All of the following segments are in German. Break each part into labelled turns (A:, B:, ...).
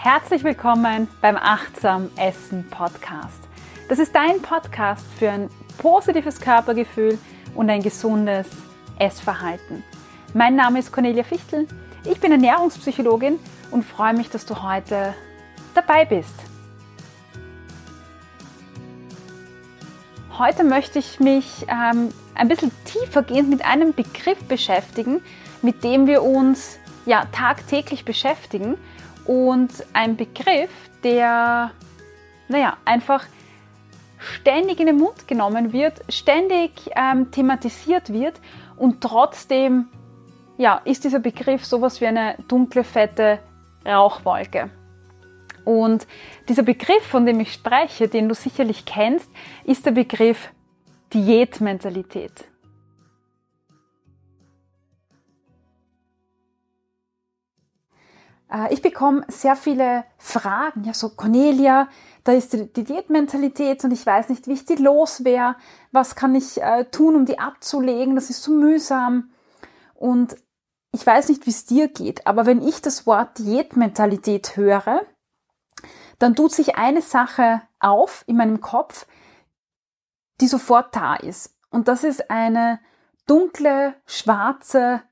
A: Herzlich willkommen beim Achtsam Essen Podcast. Das ist dein Podcast für ein positives Körpergefühl und ein gesundes Essverhalten. Mein Name ist Cornelia Fichtel, ich bin Ernährungspsychologin und freue mich, dass du heute dabei bist. Heute möchte ich mich ähm, ein bisschen tiefergehend mit einem Begriff beschäftigen, mit dem wir uns ja tagtäglich beschäftigen und ein Begriff, der naja, einfach ständig in den Mund genommen wird, ständig ähm, thematisiert wird und trotzdem ja, ist dieser Begriff sowas wie eine dunkle, fette Rauchwolke. Und dieser Begriff, von dem ich spreche, den du sicherlich kennst, ist der Begriff Diätmentalität. Ich bekomme sehr viele Fragen, ja, so Cornelia, da ist die Diätmentalität und ich weiß nicht, wie ich die los wäre. Was kann ich äh, tun, um die abzulegen? Das ist so mühsam. Und ich weiß nicht, wie es dir geht, aber wenn ich das Wort Diätmentalität höre, dann tut sich eine Sache auf in meinem Kopf, die sofort da ist. Und das ist eine dunkle, schwarze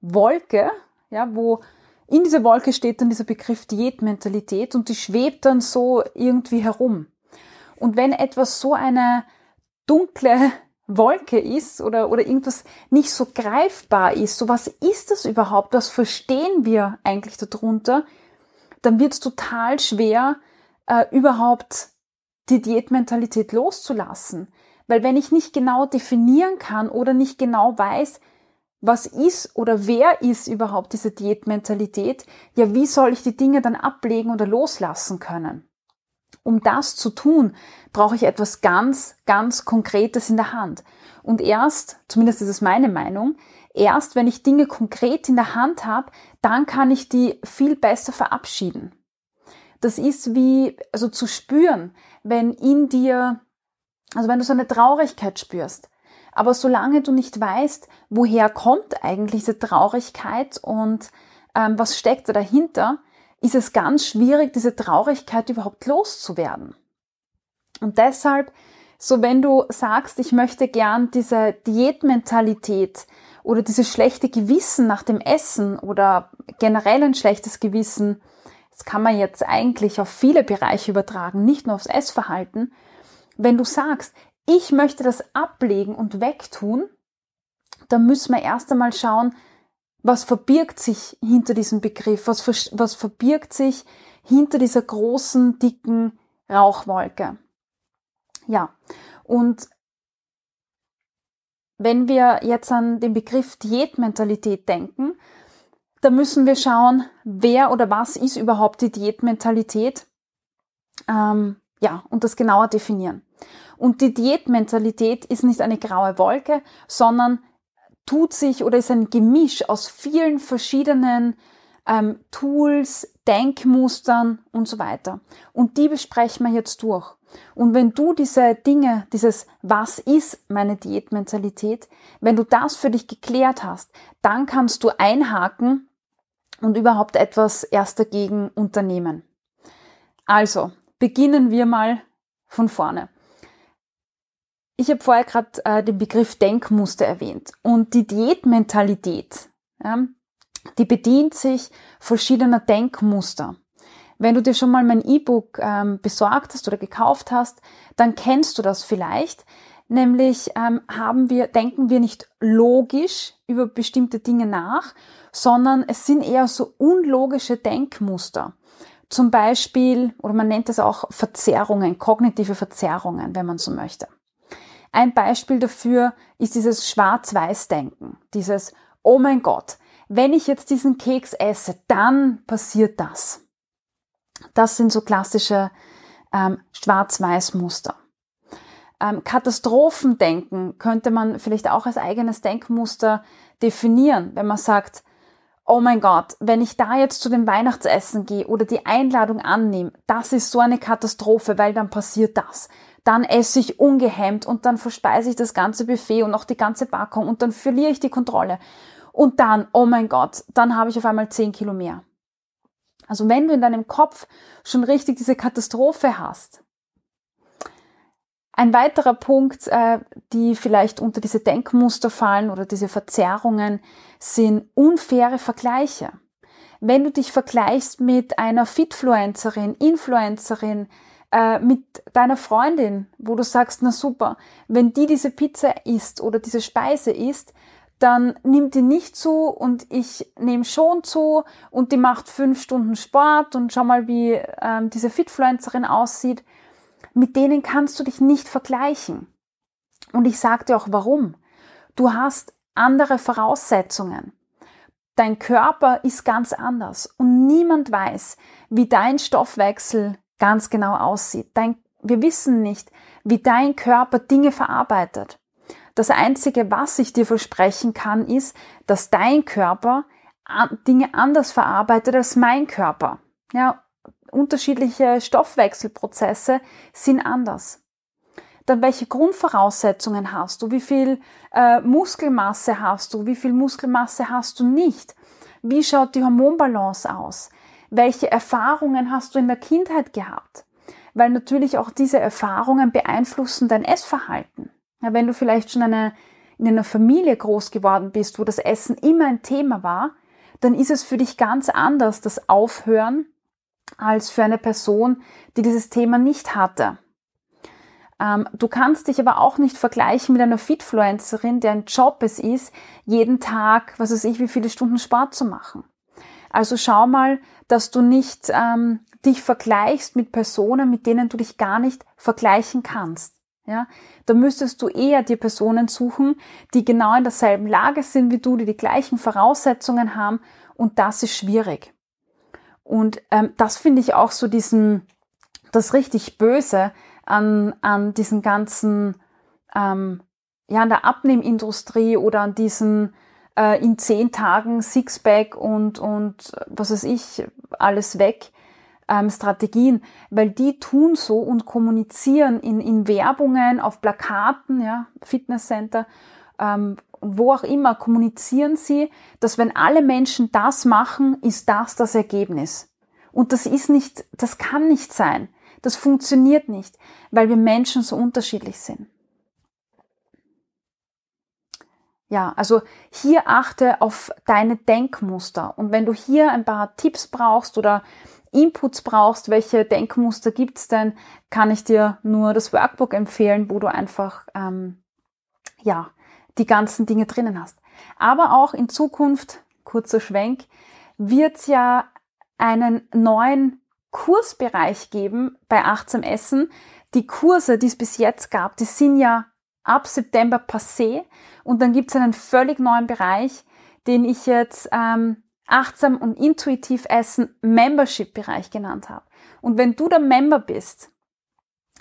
A: Wolke, ja, wo in dieser Wolke steht dann dieser Begriff Diätmentalität und die schwebt dann so irgendwie herum. Und wenn etwas so eine dunkle Wolke ist oder, oder irgendwas nicht so greifbar ist, so was ist das überhaupt, was verstehen wir eigentlich darunter, dann wird es total schwer, äh, überhaupt die Diätmentalität loszulassen. Weil wenn ich nicht genau definieren kann oder nicht genau weiß, was ist oder wer ist überhaupt diese Diätmentalität, ja, wie soll ich die Dinge dann ablegen oder loslassen können? Um das zu tun, brauche ich etwas ganz, ganz Konkretes in der Hand. Und erst, zumindest ist es meine Meinung, erst wenn ich Dinge konkret in der Hand habe, dann kann ich die viel besser verabschieden. Das ist wie, also zu spüren, wenn in dir, also wenn du so eine Traurigkeit spürst, aber solange du nicht weißt, woher kommt eigentlich diese Traurigkeit und ähm, was steckt da dahinter, ist es ganz schwierig, diese Traurigkeit überhaupt loszuwerden. Und deshalb, so wenn du sagst, ich möchte gern diese Diätmentalität oder dieses schlechte Gewissen nach dem Essen oder generell ein schlechtes Gewissen das kann man jetzt eigentlich auf viele Bereiche übertragen, nicht nur aufs Essverhalten. Wenn du sagst, ich möchte das ablegen und wegtun, dann müssen wir erst einmal schauen, was verbirgt sich hinter diesem Begriff, was, was verbirgt sich hinter dieser großen, dicken Rauchwolke. Ja, und wenn wir jetzt an den Begriff Diätmentalität denken, da müssen wir schauen, wer oder was ist überhaupt die Diätmentalität. Ähm, ja, und das genauer definieren. Und die Diätmentalität ist nicht eine graue Wolke, sondern tut sich oder ist ein Gemisch aus vielen verschiedenen ähm, Tools, Denkmustern und so weiter. Und die besprechen wir jetzt durch. Und wenn du diese Dinge, dieses Was ist meine Diätmentalität, wenn du das für dich geklärt hast, dann kannst du einhaken und überhaupt etwas erst dagegen unternehmen. Also, beginnen wir mal von vorne. Ich habe vorher gerade äh, den Begriff Denkmuster erwähnt und die Diätmentalität, ja, die bedient sich verschiedener Denkmuster. Wenn du dir schon mal mein E-Book ähm, besorgt hast oder gekauft hast, dann kennst du das vielleicht. Nämlich ähm, haben wir, denken wir nicht logisch über bestimmte Dinge nach, sondern es sind eher so unlogische Denkmuster. Zum Beispiel, oder man nennt es auch Verzerrungen, kognitive Verzerrungen, wenn man so möchte. Ein Beispiel dafür ist dieses Schwarz-Weiß-Denken, dieses, oh mein Gott, wenn ich jetzt diesen Keks esse, dann passiert das. Das sind so klassische ähm, Schwarz-Weiß-Muster. Ähm, Katastrophendenken könnte man vielleicht auch als eigenes Denkmuster definieren, wenn man sagt, oh mein Gott, wenn ich da jetzt zu dem Weihnachtsessen gehe oder die Einladung annehme, das ist so eine Katastrophe, weil dann passiert das. Dann esse ich ungehemmt und dann verspeise ich das ganze Buffet und auch die ganze Packung und dann verliere ich die Kontrolle. Und dann, oh mein Gott, dann habe ich auf einmal 10 Kilo mehr. Also wenn du in deinem Kopf schon richtig diese Katastrophe hast. Ein weiterer Punkt, äh, die vielleicht unter diese Denkmuster fallen oder diese Verzerrungen, sind unfaire Vergleiche. Wenn du dich vergleichst mit einer Fitfluencerin, Influencerin, äh, mit deiner Freundin, wo du sagst, na super, wenn die diese Pizza isst oder diese Speise isst, dann nimmt die nicht zu und ich nehme schon zu und die macht fünf Stunden Sport und schau mal, wie ähm, diese Fitfluencerin aussieht. Mit denen kannst du dich nicht vergleichen. Und ich sage dir auch warum. Du hast andere Voraussetzungen. Dein Körper ist ganz anders und niemand weiß, wie dein Stoffwechsel ganz genau aussieht. Dein, wir wissen nicht, wie dein Körper Dinge verarbeitet. Das Einzige, was ich dir versprechen kann, ist, dass dein Körper Dinge anders verarbeitet als mein Körper. Ja, unterschiedliche Stoffwechselprozesse sind anders. Dann welche Grundvoraussetzungen hast du? Wie viel äh, Muskelmasse hast du? Wie viel Muskelmasse hast du nicht? Wie schaut die Hormonbalance aus? Welche Erfahrungen hast du in der Kindheit gehabt? Weil natürlich auch diese Erfahrungen beeinflussen dein Essverhalten. Ja, wenn du vielleicht schon eine, in einer Familie groß geworden bist, wo das Essen immer ein Thema war, dann ist es für dich ganz anders, das Aufhören, als für eine Person, die dieses Thema nicht hatte. Ähm, du kannst dich aber auch nicht vergleichen mit einer Fitfluencerin, deren Job es ist, jeden Tag, was weiß ich, wie viele Stunden Sport zu machen. Also schau mal, dass du nicht ähm, dich vergleichst mit Personen, mit denen du dich gar nicht vergleichen kannst. Ja, da müsstest du eher dir Personen suchen, die genau in derselben Lage sind wie du, die die gleichen Voraussetzungen haben und das ist schwierig. Und ähm, das finde ich auch so diesen, das richtig Böse an, an diesen ganzen, ähm, ja, an der Abnehmindustrie oder an diesen äh, in zehn Tagen Sixpack und, und was weiß ich, alles weg ähm, Strategien, weil die tun so und kommunizieren in, in Werbungen, auf Plakaten, ja, Fitnesscenter, ähm, wo auch immer, kommunizieren sie, dass wenn alle Menschen das machen, ist das das Ergebnis. Und das ist nicht, das kann nicht sein. Das funktioniert nicht, weil wir Menschen so unterschiedlich sind. Ja, also hier achte auf deine Denkmuster. Und wenn du hier ein paar Tipps brauchst oder Inputs brauchst, welche Denkmuster gibt's denn, kann ich dir nur das Workbook empfehlen, wo du einfach ähm, ja die ganzen Dinge drinnen hast. Aber auch in Zukunft, kurzer Schwenk, wird's ja einen neuen Kursbereich geben bei Achtsam Essen. Die Kurse, die es bis jetzt gab, die sind ja ab September passé und dann gibt's einen völlig neuen Bereich, den ich jetzt ähm, achtsam und intuitiv essen Membership-Bereich genannt habe. Und wenn du der Member bist,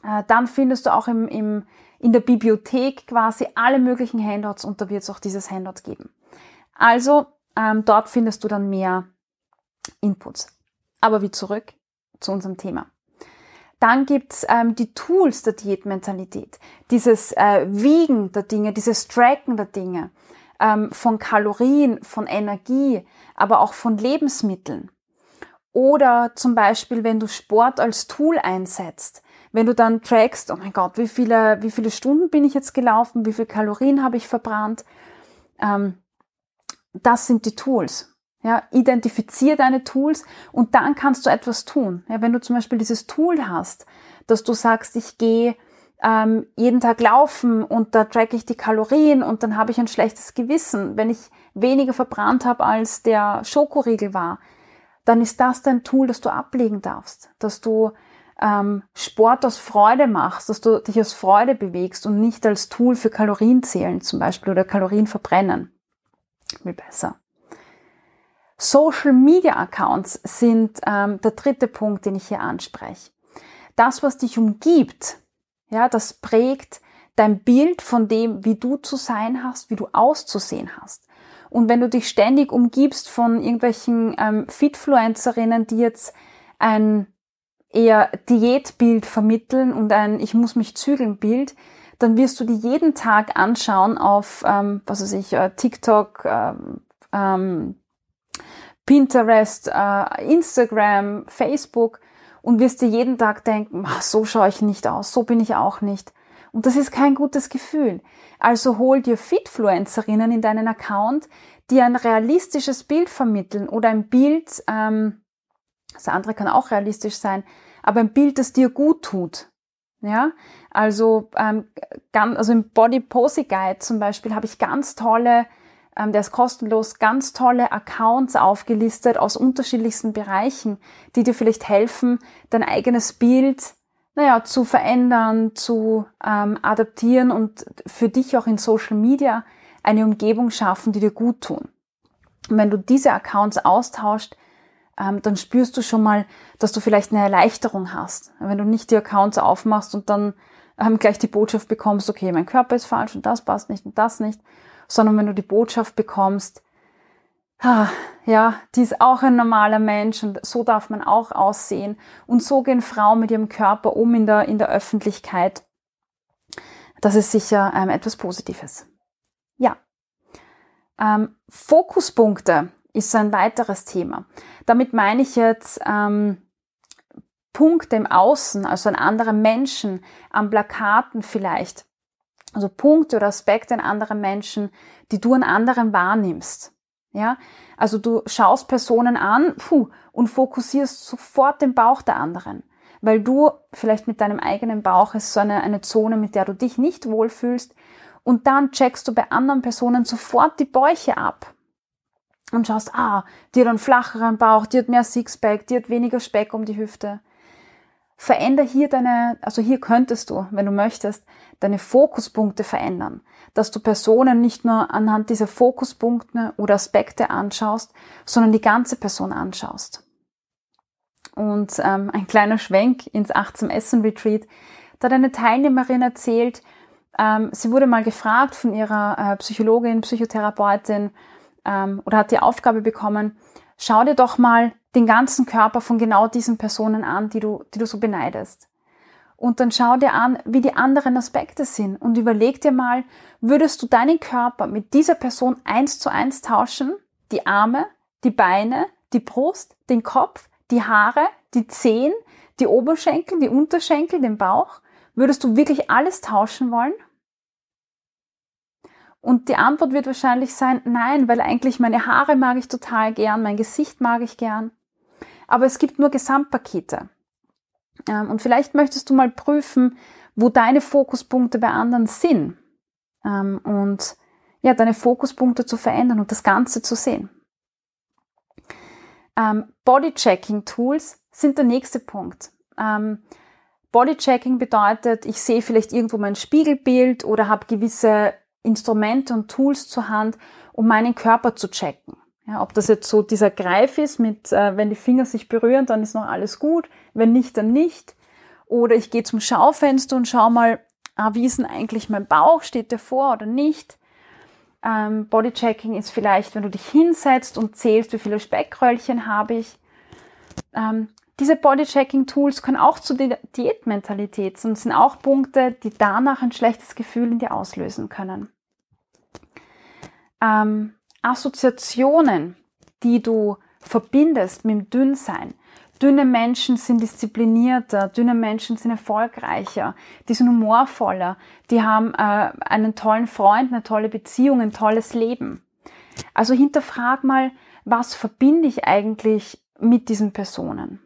A: äh, dann findest du auch im, im, in der Bibliothek quasi alle möglichen Handouts und da wird es auch dieses Handout geben. Also ähm, dort findest du dann mehr Inputs. Aber wie zurück zu unserem Thema. Dann gibt's ähm, die Tools der Diätmentalität, dieses äh, Wiegen der Dinge, dieses Tracken der Dinge, ähm, von Kalorien, von Energie, aber auch von Lebensmitteln. Oder zum Beispiel, wenn du Sport als Tool einsetzt, wenn du dann trackst, oh mein Gott, wie viele, wie viele Stunden bin ich jetzt gelaufen, wie viele Kalorien habe ich verbrannt, ähm, das sind die Tools. Ja, identifizier deine Tools und dann kannst du etwas tun. Ja, wenn du zum Beispiel dieses Tool hast, dass du sagst, ich gehe ähm, jeden Tag laufen und da track ich die Kalorien und dann habe ich ein schlechtes Gewissen, wenn ich weniger verbrannt habe, als der Schokoriegel war, dann ist das dein Tool, das du ablegen darfst, dass du ähm, Sport aus Freude machst, dass du dich aus Freude bewegst und nicht als Tool für Kalorienzählen zum Beispiel oder Kalorien verbrennen. Viel besser. Social Media Accounts sind ähm, der dritte Punkt, den ich hier anspreche. Das, was dich umgibt, ja, das prägt dein Bild von dem, wie du zu sein hast, wie du auszusehen hast. Und wenn du dich ständig umgibst von irgendwelchen ähm, Fitfluencerinnen, die jetzt ein eher Diätbild vermitteln und ein Ich muss mich zügeln Bild, dann wirst du die jeden Tag anschauen auf, ähm, was weiß ich, äh, TikTok, ähm, ähm, Pinterest, äh, Instagram, Facebook und wirst dir jeden Tag denken, so schaue ich nicht aus, so bin ich auch nicht. Und das ist kein gutes Gefühl. Also hol dir Fitfluencerinnen in deinen Account, die ein realistisches Bild vermitteln oder ein Bild, ähm, das andere kann auch realistisch sein, aber ein Bild, das dir gut tut. Ja, also, ähm, ganz, also im Body Posy Guide zum Beispiel habe ich ganz tolle, ähm, der ist kostenlos, ganz tolle Accounts aufgelistet aus unterschiedlichsten Bereichen, die dir vielleicht helfen, dein eigenes Bild naja, zu verändern, zu ähm, adaptieren und für dich auch in Social Media eine Umgebung schaffen, die dir gut tun. Und wenn du diese Accounts austauscht, dann spürst du schon mal, dass du vielleicht eine Erleichterung hast. Wenn du nicht die Accounts aufmachst und dann ähm, gleich die Botschaft bekommst, okay, mein Körper ist falsch und das passt nicht und das nicht, sondern wenn du die Botschaft bekommst, ah, ja, die ist auch ein normaler Mensch und so darf man auch aussehen. Und so gehen Frauen mit ihrem Körper um in der, in der Öffentlichkeit. Das ist sicher ähm, etwas Positives. Ja. Ähm, Fokuspunkte ist ein weiteres Thema. Damit meine ich jetzt ähm, Punkte im Außen, also an anderen Menschen, an Plakaten vielleicht. Also Punkte oder Aspekte an anderen Menschen, die du an anderen wahrnimmst. Ja, also du schaust Personen an puh, und fokussierst sofort den Bauch der anderen, weil du vielleicht mit deinem eigenen Bauch ist so eine, eine Zone, mit der du dich nicht wohlfühlst und dann checkst du bei anderen Personen sofort die Bäuche ab und schaust, ah, die hat einen flacheren Bauch, die hat mehr Sixpack, die hat weniger Speck um die Hüfte. Veränder hier deine, also hier könntest du, wenn du möchtest, deine Fokuspunkte verändern, dass du Personen nicht nur anhand dieser Fokuspunkte oder Aspekte anschaust, sondern die ganze Person anschaust. Und ähm, ein kleiner Schwenk ins Achtsam Essen Retreat, da hat eine Teilnehmerin erzählt, ähm, sie wurde mal gefragt von ihrer äh, Psychologin, Psychotherapeutin ähm, oder hat die Aufgabe bekommen, schau dir doch mal den ganzen Körper von genau diesen Personen an, die du, die du so beneidest. Und dann schau dir an, wie die anderen Aspekte sind und überleg dir mal, würdest du deinen Körper mit dieser Person eins zu eins tauschen? Die Arme, die Beine, die Brust, den Kopf, die Haare, die Zehen, die Oberschenkel, die Unterschenkel, den Bauch? Würdest du wirklich alles tauschen wollen? Und die Antwort wird wahrscheinlich sein, nein, weil eigentlich meine Haare mag ich total gern, mein Gesicht mag ich gern. Aber es gibt nur Gesamtpakete. Ähm, und vielleicht möchtest du mal prüfen, wo deine Fokuspunkte bei anderen sind. Ähm, und ja, deine Fokuspunkte zu verändern und das Ganze zu sehen. Ähm, Bodychecking-Tools sind der nächste Punkt. Bodychecking bedeutet, ich sehe vielleicht irgendwo mein Spiegelbild oder habe gewisse Instrumente und Tools zur Hand, um meinen Körper zu checken. Ja, ob das jetzt so dieser Greif ist, mit äh, wenn die Finger sich berühren, dann ist noch alles gut, wenn nicht, dann nicht. Oder ich gehe zum Schaufenster und schaue mal, ah, wie ist denn eigentlich mein Bauch, steht der vor oder nicht. Ähm, Bodychecking ist vielleicht, wenn du dich hinsetzt und zählst, wie viele Speckröllchen habe ich. Ähm, diese Bodychecking-Tools können auch zu der Diätmentalität und sind auch Punkte, die danach ein schlechtes Gefühl in dir auslösen können. Ähm, Assoziationen, die du verbindest mit dem Dünnsein. Dünne Menschen sind disziplinierter, dünne Menschen sind erfolgreicher, die sind humorvoller, die haben äh, einen tollen Freund, eine tolle Beziehung, ein tolles Leben. Also hinterfrag mal, was verbinde ich eigentlich mit diesen Personen?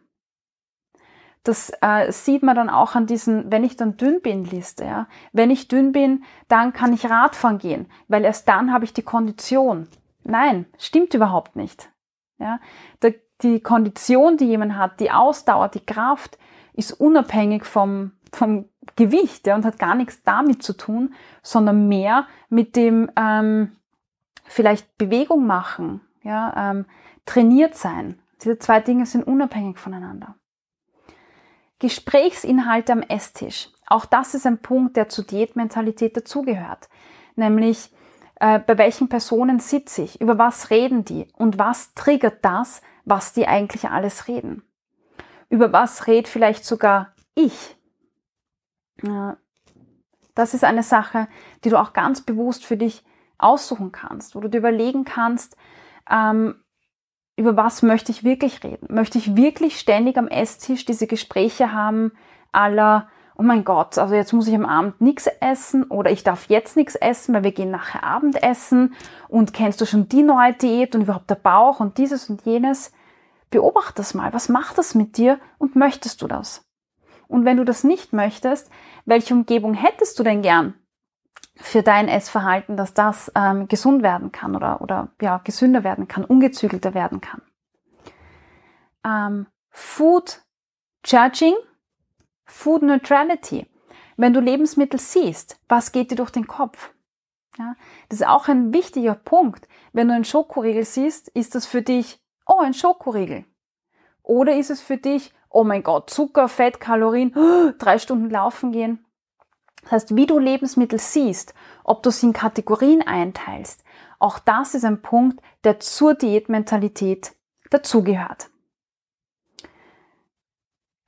A: Das äh, sieht man dann auch an diesen, wenn ich dann dünn bin, Liste. Ja? Wenn ich dünn bin, dann kann ich Radfahren gehen, weil erst dann habe ich die Kondition. Nein, stimmt überhaupt nicht. Ja, die Kondition, die jemand hat, die Ausdauer, die Kraft, ist unabhängig vom, vom Gewicht ja, und hat gar nichts damit zu tun, sondern mehr mit dem ähm, vielleicht Bewegung machen, ja, ähm, trainiert sein. Diese zwei Dinge sind unabhängig voneinander. Gesprächsinhalte am Esstisch. Auch das ist ein Punkt, der zur Diätmentalität dazugehört. Nämlich äh, bei welchen Personen sitze ich, über was reden die und was triggert das, was die eigentlich alles reden. Über was redet vielleicht sogar ich. Äh, das ist eine Sache, die du auch ganz bewusst für dich aussuchen kannst, wo du dir überlegen kannst, ähm, über was möchte ich wirklich reden? Möchte ich wirklich ständig am Esstisch diese Gespräche haben, aller, oh mein Gott, also jetzt muss ich am Abend nichts essen oder ich darf jetzt nichts essen, weil wir gehen nachher Abendessen und kennst du schon die neue Diät und überhaupt der Bauch und dieses und jenes. Beobachte das mal. Was macht das mit dir und möchtest du das? Und wenn du das nicht möchtest, welche Umgebung hättest du denn gern für dein Essverhalten, dass das ähm, gesund werden kann oder, oder ja, gesünder werden kann, ungezügelter werden kann? Ähm, Food Judging Food Neutrality. Wenn du Lebensmittel siehst, was geht dir durch den Kopf? Ja, das ist auch ein wichtiger Punkt. Wenn du einen Schokoriegel siehst, ist das für dich, oh, ein Schokoriegel. Oder ist es für dich, oh mein Gott, Zucker, Fett, Kalorien, drei Stunden laufen gehen. Das heißt, wie du Lebensmittel siehst, ob du sie in Kategorien einteilst, auch das ist ein Punkt, der zur Diätmentalität dazugehört.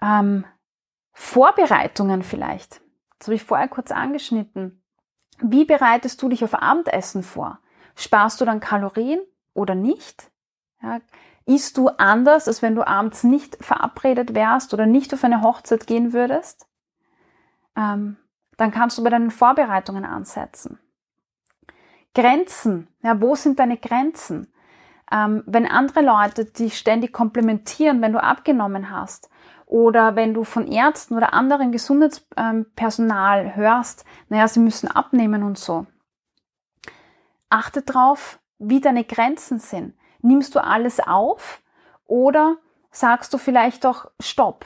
A: Ähm, Vorbereitungen vielleicht. Das habe ich vorher kurz angeschnitten. Wie bereitest du dich auf Abendessen vor? Sparst du dann Kalorien oder nicht? Ja, isst du anders, als wenn du abends nicht verabredet wärst oder nicht auf eine Hochzeit gehen würdest? Ähm, dann kannst du bei deinen Vorbereitungen ansetzen. Grenzen. Ja, wo sind deine Grenzen? Ähm, wenn andere Leute dich ständig komplementieren, wenn du abgenommen hast, oder wenn du von Ärzten oder anderen Gesundheitspersonal hörst, naja, sie müssen abnehmen und so. Achte drauf, wie deine Grenzen sind. Nimmst du alles auf oder sagst du vielleicht doch Stopp?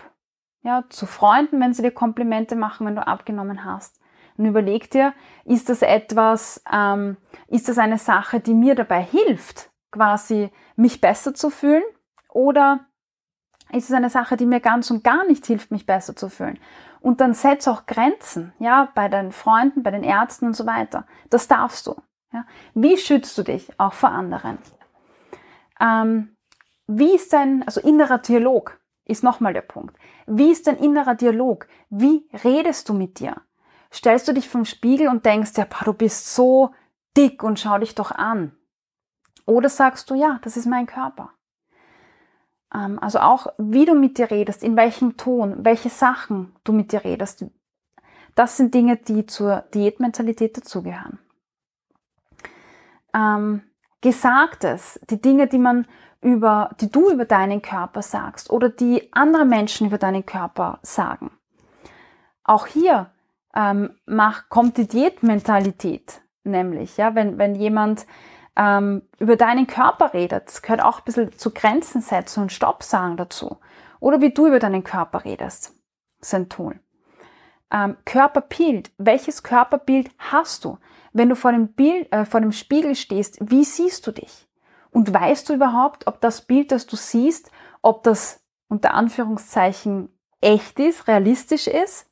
A: Ja, zu Freunden, wenn sie dir Komplimente machen, wenn du abgenommen hast. Und überleg dir, ist das etwas, ähm, ist das eine Sache, die mir dabei hilft, quasi mich besser zu fühlen? Oder ist es eine Sache, die mir ganz und gar nicht hilft, mich besser zu fühlen. Und dann setz auch Grenzen, ja, bei deinen Freunden, bei den Ärzten und so weiter. Das darfst du. Ja. Wie schützt du dich auch vor anderen? Ähm, wie ist dein, also innerer Dialog ist nochmal der Punkt. Wie ist dein innerer Dialog? Wie redest du mit dir? Stellst du dich vom Spiegel und denkst, ja, du bist so dick und schau dich doch an. Oder sagst du, ja, das ist mein Körper. Ähm, also auch, wie du mit dir redest, in welchem Ton, welche Sachen du mit dir redest. Das sind Dinge, die zur Diätmentalität dazugehören. Ähm, Gesagtes, die Dinge, die man über, die du über deinen Körper sagst oder die andere Menschen über deinen Körper sagen. Auch hier ähm, mach, kommt die Diätmentalität nämlich, ja, wenn, wenn jemand ähm, über deinen Körper redet. Gehört auch ein bisschen zu Grenzen setzen und Stopp sagen dazu. Oder wie du über deinen Körper redest. Ist ein Tool. Ähm, Körperbild. Welches Körperbild hast du? Wenn du vor dem, Bild, äh, vor dem Spiegel stehst, wie siehst du dich? Und weißt du überhaupt, ob das Bild, das du siehst, ob das unter Anführungszeichen echt ist, realistisch ist?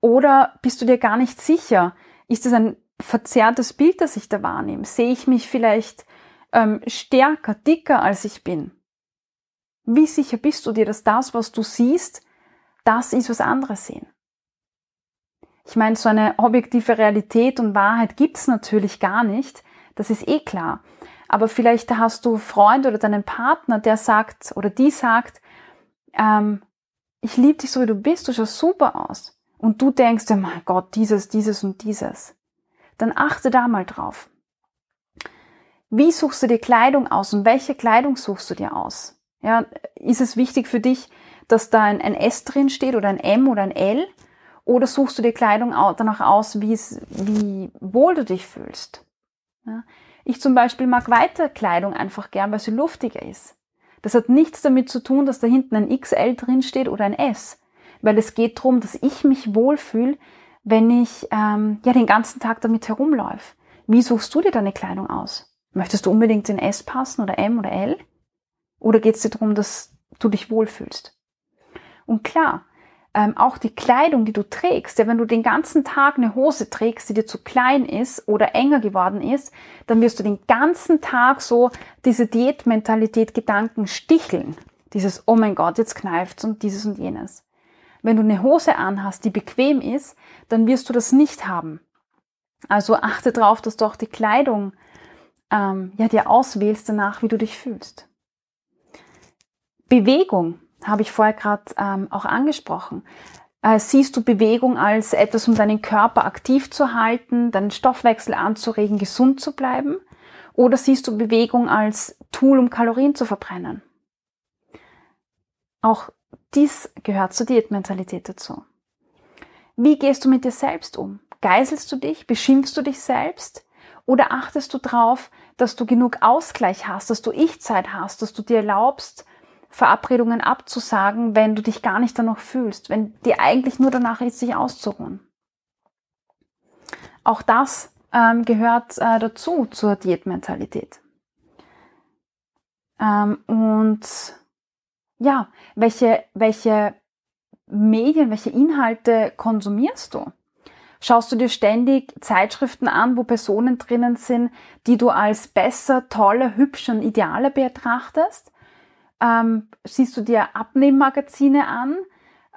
A: Oder bist du dir gar nicht sicher? Ist es ein verzerrtes Bild, das ich da wahrnehme? Sehe ich mich vielleicht ähm, stärker, dicker, als ich bin? Wie sicher bist du dir, dass das, was du siehst, das ist, was andere sehen? Ich meine, so eine objektive Realität und Wahrheit gibt's natürlich gar nicht. Das ist eh klar. Aber vielleicht hast du Freund oder deinen Partner, der sagt oder die sagt, ähm, ich liebe dich so, wie du bist, du schaust super aus. Und du denkst, oh mein Gott, dieses, dieses und dieses dann achte da mal drauf. Wie suchst du dir Kleidung aus und welche Kleidung suchst du dir aus? Ja, ist es wichtig für dich, dass da ein, ein S drin steht oder ein M oder ein L? Oder suchst du dir Kleidung danach aus, wie, es, wie wohl du dich fühlst? Ja, ich zum Beispiel mag weiter Kleidung einfach gern, weil sie luftiger ist. Das hat nichts damit zu tun, dass da hinten ein XL drin steht oder ein S, weil es geht darum, dass ich mich wohlfühle, wenn ich ähm, ja den ganzen Tag damit herumläufe? Wie suchst du dir deine Kleidung aus? Möchtest du unbedingt in S passen oder M oder L? Oder geht es dir darum, dass du dich wohlfühlst? Und klar, ähm, auch die Kleidung, die du trägst, ja, wenn du den ganzen Tag eine Hose trägst, die dir zu klein ist oder enger geworden ist, dann wirst du den ganzen Tag so diese Diätmentalität Gedanken sticheln. Dieses, oh mein Gott, jetzt kneift's und dieses und jenes. Wenn du eine Hose anhast, die bequem ist, dann wirst du das nicht haben. Also achte darauf, dass du auch die Kleidung ähm, ja, dir auswählst danach, wie du dich fühlst. Bewegung habe ich vorher gerade ähm, auch angesprochen. Äh, siehst du Bewegung als etwas, um deinen Körper aktiv zu halten, deinen Stoffwechsel anzuregen, gesund zu bleiben? Oder siehst du Bewegung als Tool, um Kalorien zu verbrennen? Auch dies gehört zur Diätmentalität dazu. Wie gehst du mit dir selbst um? Geiselst du dich? Beschimpfst du dich selbst? Oder achtest du darauf, dass du genug Ausgleich hast, dass du Ich-Zeit hast, dass du dir erlaubst, Verabredungen abzusagen, wenn du dich gar nicht danach fühlst, wenn dir eigentlich nur danach ist, sich auszuruhen? Auch das ähm, gehört äh, dazu zur Diätmentalität. Ähm, und ja, welche, welche Medien, welche Inhalte konsumierst du? Schaust du dir ständig Zeitschriften an, wo Personen drinnen sind, die du als besser, toller, hübscher und idealer betrachtest? Ähm, siehst du dir Abnehmmagazine an?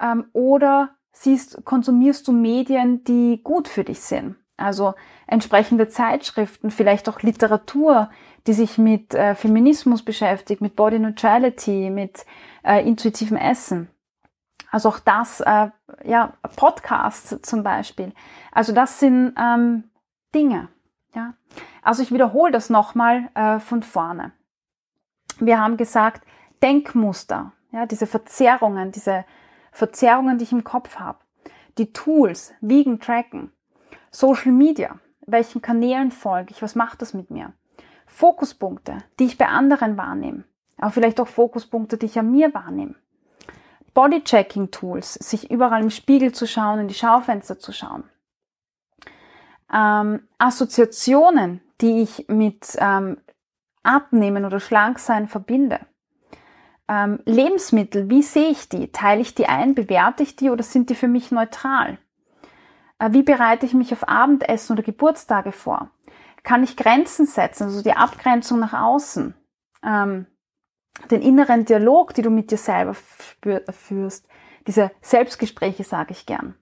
A: Ähm, oder siehst, konsumierst du Medien, die gut für dich sind? Also entsprechende Zeitschriften, vielleicht auch Literatur, die sich mit äh, Feminismus beschäftigt, mit Body Neutrality, mit äh, intuitivem Essen. Also auch das, äh, ja, Podcasts zum Beispiel. Also das sind ähm, Dinge. Ja. Also ich wiederhole das nochmal äh, von vorne. Wir haben gesagt, Denkmuster, ja, diese Verzerrungen, diese Verzerrungen, die ich im Kopf habe, die Tools, Wiegen, Tracken, Social Media, welchen Kanälen folge ich, was macht das mit mir? Fokuspunkte, die ich bei anderen wahrnehme, aber vielleicht auch Fokuspunkte, die ich an mir wahrnehme. Bodychecking-Tools, sich überall im Spiegel zu schauen, in die Schaufenster zu schauen. Ähm, Assoziationen, die ich mit ähm, Abnehmen oder Schlanksein verbinde. Ähm, Lebensmittel, wie sehe ich die? Teile ich die ein? Bewerte ich die oder sind die für mich neutral? Äh, wie bereite ich mich auf Abendessen oder Geburtstage vor? Kann ich Grenzen setzen, also die Abgrenzung nach außen? Ähm, den inneren Dialog, die du mit dir selber führst, diese Selbstgespräche sage ich gern.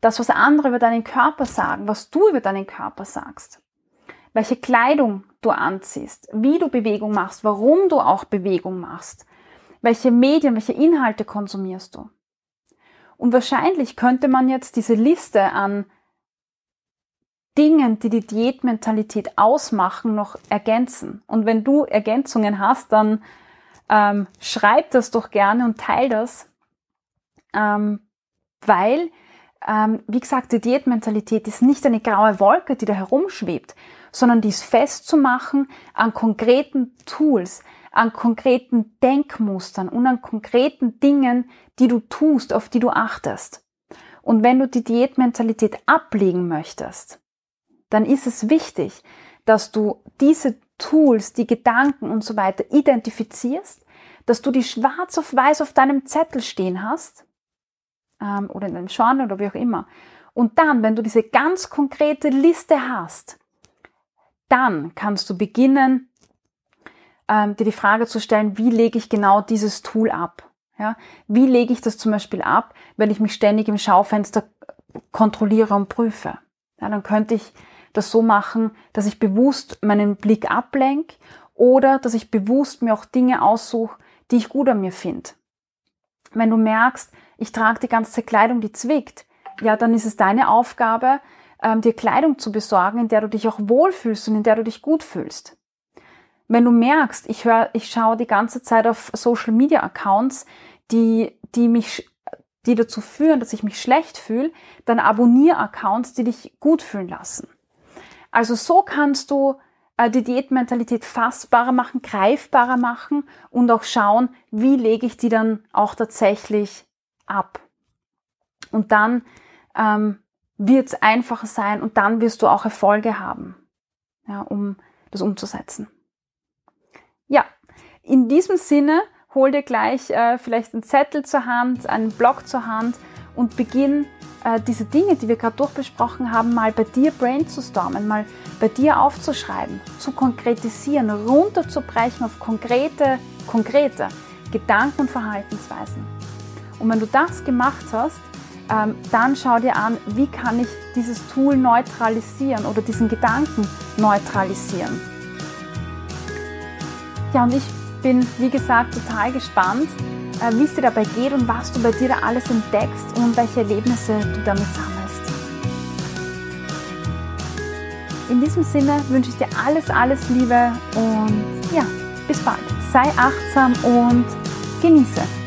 A: Das, was andere über deinen Körper sagen, was du über deinen Körper sagst, welche Kleidung du anziehst, wie du Bewegung machst, warum du auch Bewegung machst, welche Medien, welche Inhalte konsumierst du. Und wahrscheinlich könnte man jetzt diese Liste an Dingen, die die Diätmentalität ausmachen, noch ergänzen. Und wenn du Ergänzungen hast, dann ähm, schreib das doch gerne und teil das, ähm, weil, ähm, wie gesagt, die Diätmentalität ist nicht eine graue Wolke, die da herumschwebt, sondern die ist festzumachen an konkreten Tools, an konkreten Denkmustern und an konkreten Dingen, die du tust, auf die du achtest. Und wenn du die Diätmentalität ablegen möchtest, dann ist es wichtig, dass du diese Tools, die Gedanken und so weiter identifizierst, dass du die schwarz auf weiß auf deinem Zettel stehen hast ähm, oder in deinem Journal oder wie auch immer. Und dann, wenn du diese ganz konkrete Liste hast, dann kannst du beginnen, ähm, dir die Frage zu stellen, wie lege ich genau dieses Tool ab? Ja, wie lege ich das zum Beispiel ab, wenn ich mich ständig im Schaufenster kontrolliere und prüfe? Ja, dann könnte ich das so machen, dass ich bewusst meinen Blick ablenke oder dass ich bewusst mir auch Dinge aussuche, die ich gut an mir finde. Wenn du merkst, ich trage die ganze Kleidung, die zwickt, ja, dann ist es deine Aufgabe, ähm, dir Kleidung zu besorgen, in der du dich auch wohlfühlst und in der du dich gut fühlst. Wenn du merkst, ich höre, ich schaue die ganze Zeit auf Social Media Accounts, die, die mich, die dazu führen, dass ich mich schlecht fühle, dann abonniere Accounts, die dich gut fühlen lassen. Also so kannst du äh, die Diätmentalität fassbarer machen, greifbarer machen und auch schauen, wie lege ich die dann auch tatsächlich ab. Und dann ähm, wird es einfacher sein und dann wirst du auch Erfolge haben, ja, um das umzusetzen. Ja, in diesem Sinne hol dir gleich äh, vielleicht einen Zettel zur Hand, einen Block zur Hand und beginn äh, diese Dinge, die wir gerade durchbesprochen haben, mal bei dir brainstormen, mal bei dir aufzuschreiben, zu konkretisieren, runterzubrechen auf konkrete, konkrete Gedanken und Verhaltensweisen. Und wenn du das gemacht hast, ähm, dann schau dir an, wie kann ich dieses Tool neutralisieren oder diesen Gedanken neutralisieren. Ja, und ich bin, wie gesagt, total gespannt, äh, wie es dir dabei geht und was du bei dir alles entdeckst und welche Erlebnisse du damit sammelst. In diesem Sinne wünsche ich dir alles, alles Liebe und ja, bis bald. Sei achtsam und genieße.